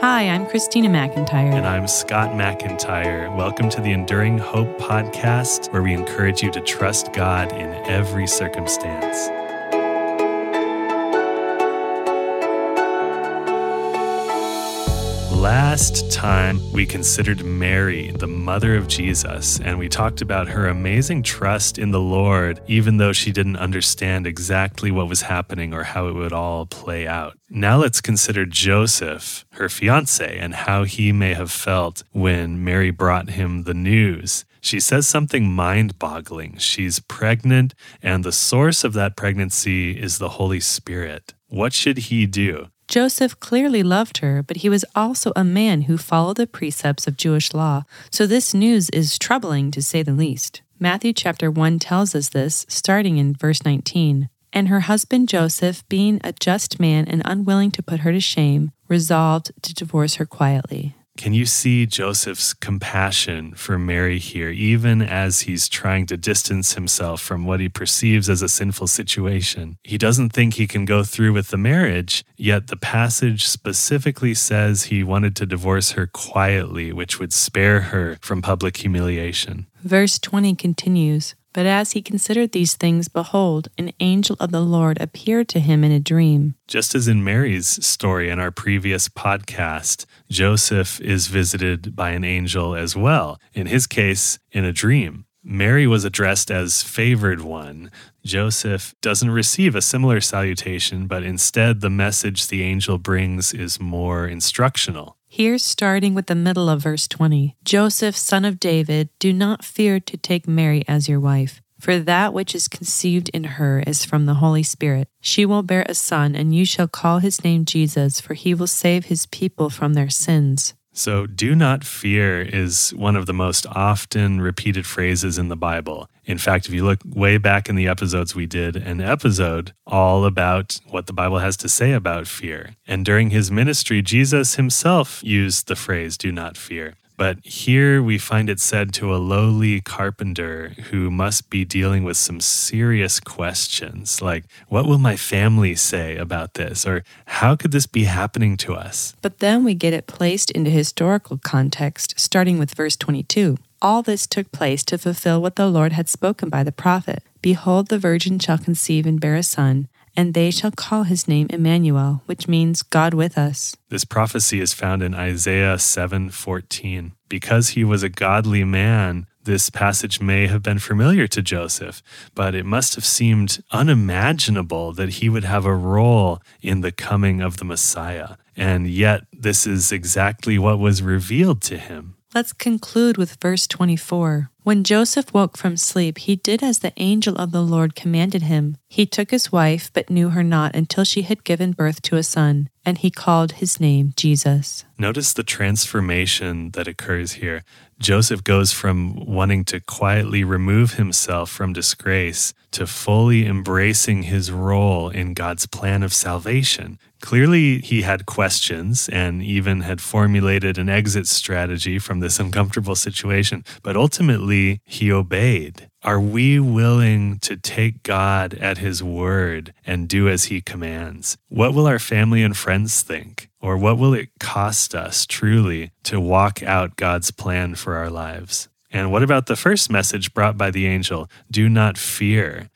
Hi, I'm Christina McIntyre. And I'm Scott McIntyre. Welcome to the Enduring Hope podcast, where we encourage you to trust God in every circumstance. Last time, we considered Mary, the mother of Jesus, and we talked about her amazing trust in the Lord, even though she didn't understand exactly what was happening or how it would all play out. Now let's consider Joseph, her fiance, and how he may have felt when Mary brought him the news. She says something mind boggling. She's pregnant, and the source of that pregnancy is the Holy Spirit. What should he do? Joseph clearly loved her, but he was also a man who followed the precepts of Jewish law, so this news is troubling to say the least. Matthew chapter 1 tells us this, starting in verse 19. And her husband Joseph, being a just man and unwilling to put her to shame, resolved to divorce her quietly. Can you see Joseph's compassion for Mary here, even as he's trying to distance himself from what he perceives as a sinful situation? He doesn't think he can go through with the marriage, yet the passage specifically says he wanted to divorce her quietly, which would spare her from public humiliation. Verse 20 continues But as he considered these things, behold, an angel of the Lord appeared to him in a dream. Just as in Mary's story in our previous podcast, Joseph is visited by an angel as well, in his case, in a dream. Mary was addressed as favored one. Joseph doesn't receive a similar salutation, but instead the message the angel brings is more instructional. Here, starting with the middle of verse 20 Joseph, son of David, do not fear to take Mary as your wife, for that which is conceived in her is from the Holy Spirit. She will bear a son, and you shall call his name Jesus, for he will save his people from their sins. So, do not fear is one of the most often repeated phrases in the Bible. In fact, if you look way back in the episodes, we did an episode all about what the Bible has to say about fear. And during his ministry, Jesus himself used the phrase, do not fear. But here we find it said to a lowly carpenter who must be dealing with some serious questions like, what will my family say about this? Or how could this be happening to us? But then we get it placed into historical context, starting with verse 22. All this took place to fulfill what the Lord had spoken by the prophet Behold, the virgin shall conceive and bear a son and they shall call his name Emmanuel, which means God with us. This prophecy is found in Isaiah 7:14. Because he was a godly man, this passage may have been familiar to Joseph, but it must have seemed unimaginable that he would have a role in the coming of the Messiah. And yet, this is exactly what was revealed to him. Let's conclude with verse 24. When Joseph woke from sleep, he did as the angel of the Lord commanded him. He took his wife, but knew her not until she had given birth to a son, and he called his name Jesus. Notice the transformation that occurs here. Joseph goes from wanting to quietly remove himself from disgrace to fully embracing his role in God's plan of salvation. Clearly, he had questions and even had formulated an exit strategy from this uncomfortable situation, but ultimately, he obeyed. Are we willing to take God at his word and do as he commands? What will our family and friends think? Or what will it cost us truly to walk out God's plan for our lives? And what about the first message brought by the angel? Do not fear.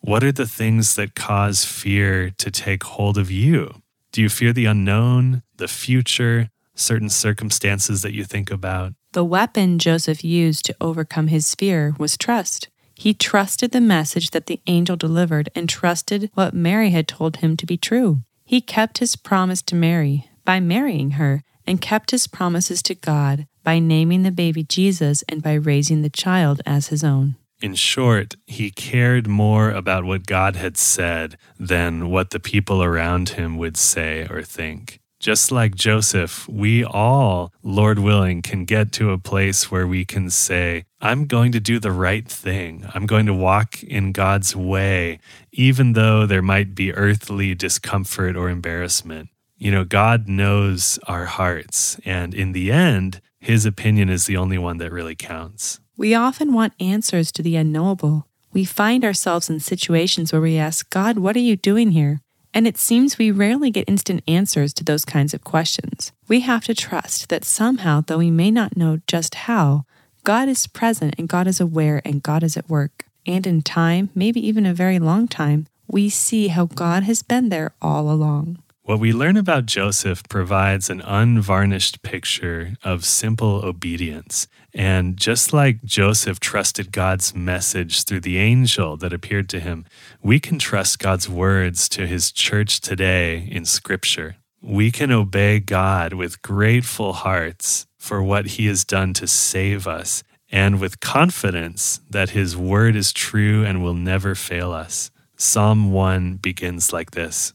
What are the things that cause fear to take hold of you? Do you fear the unknown, the future, certain circumstances that you think about? The weapon Joseph used to overcome his fear was trust. He trusted the message that the angel delivered and trusted what Mary had told him to be true. He kept his promise to Mary by marrying her and kept his promises to God by naming the baby Jesus and by raising the child as his own. In short, he cared more about what God had said than what the people around him would say or think. Just like Joseph, we all, Lord willing, can get to a place where we can say, I'm going to do the right thing. I'm going to walk in God's way, even though there might be earthly discomfort or embarrassment. You know, God knows our hearts, and in the end, his opinion is the only one that really counts. We often want answers to the unknowable. We find ourselves in situations where we ask, God, what are you doing here? And it seems we rarely get instant answers to those kinds of questions. We have to trust that somehow, though we may not know just how, God is present and God is aware and God is at work. And in time, maybe even a very long time, we see how God has been there all along. What we learn about Joseph provides an unvarnished picture of simple obedience. And just like Joseph trusted God's message through the angel that appeared to him, we can trust God's words to his church today in Scripture. We can obey God with grateful hearts for what he has done to save us and with confidence that his word is true and will never fail us. Psalm 1 begins like this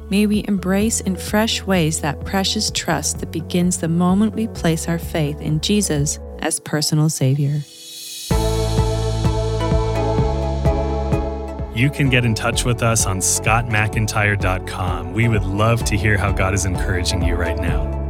may we embrace in fresh ways that precious trust that begins the moment we place our faith in Jesus as personal Savior. You can get in touch with us on scottmcintyre.com. We would love to hear how God is encouraging you right now.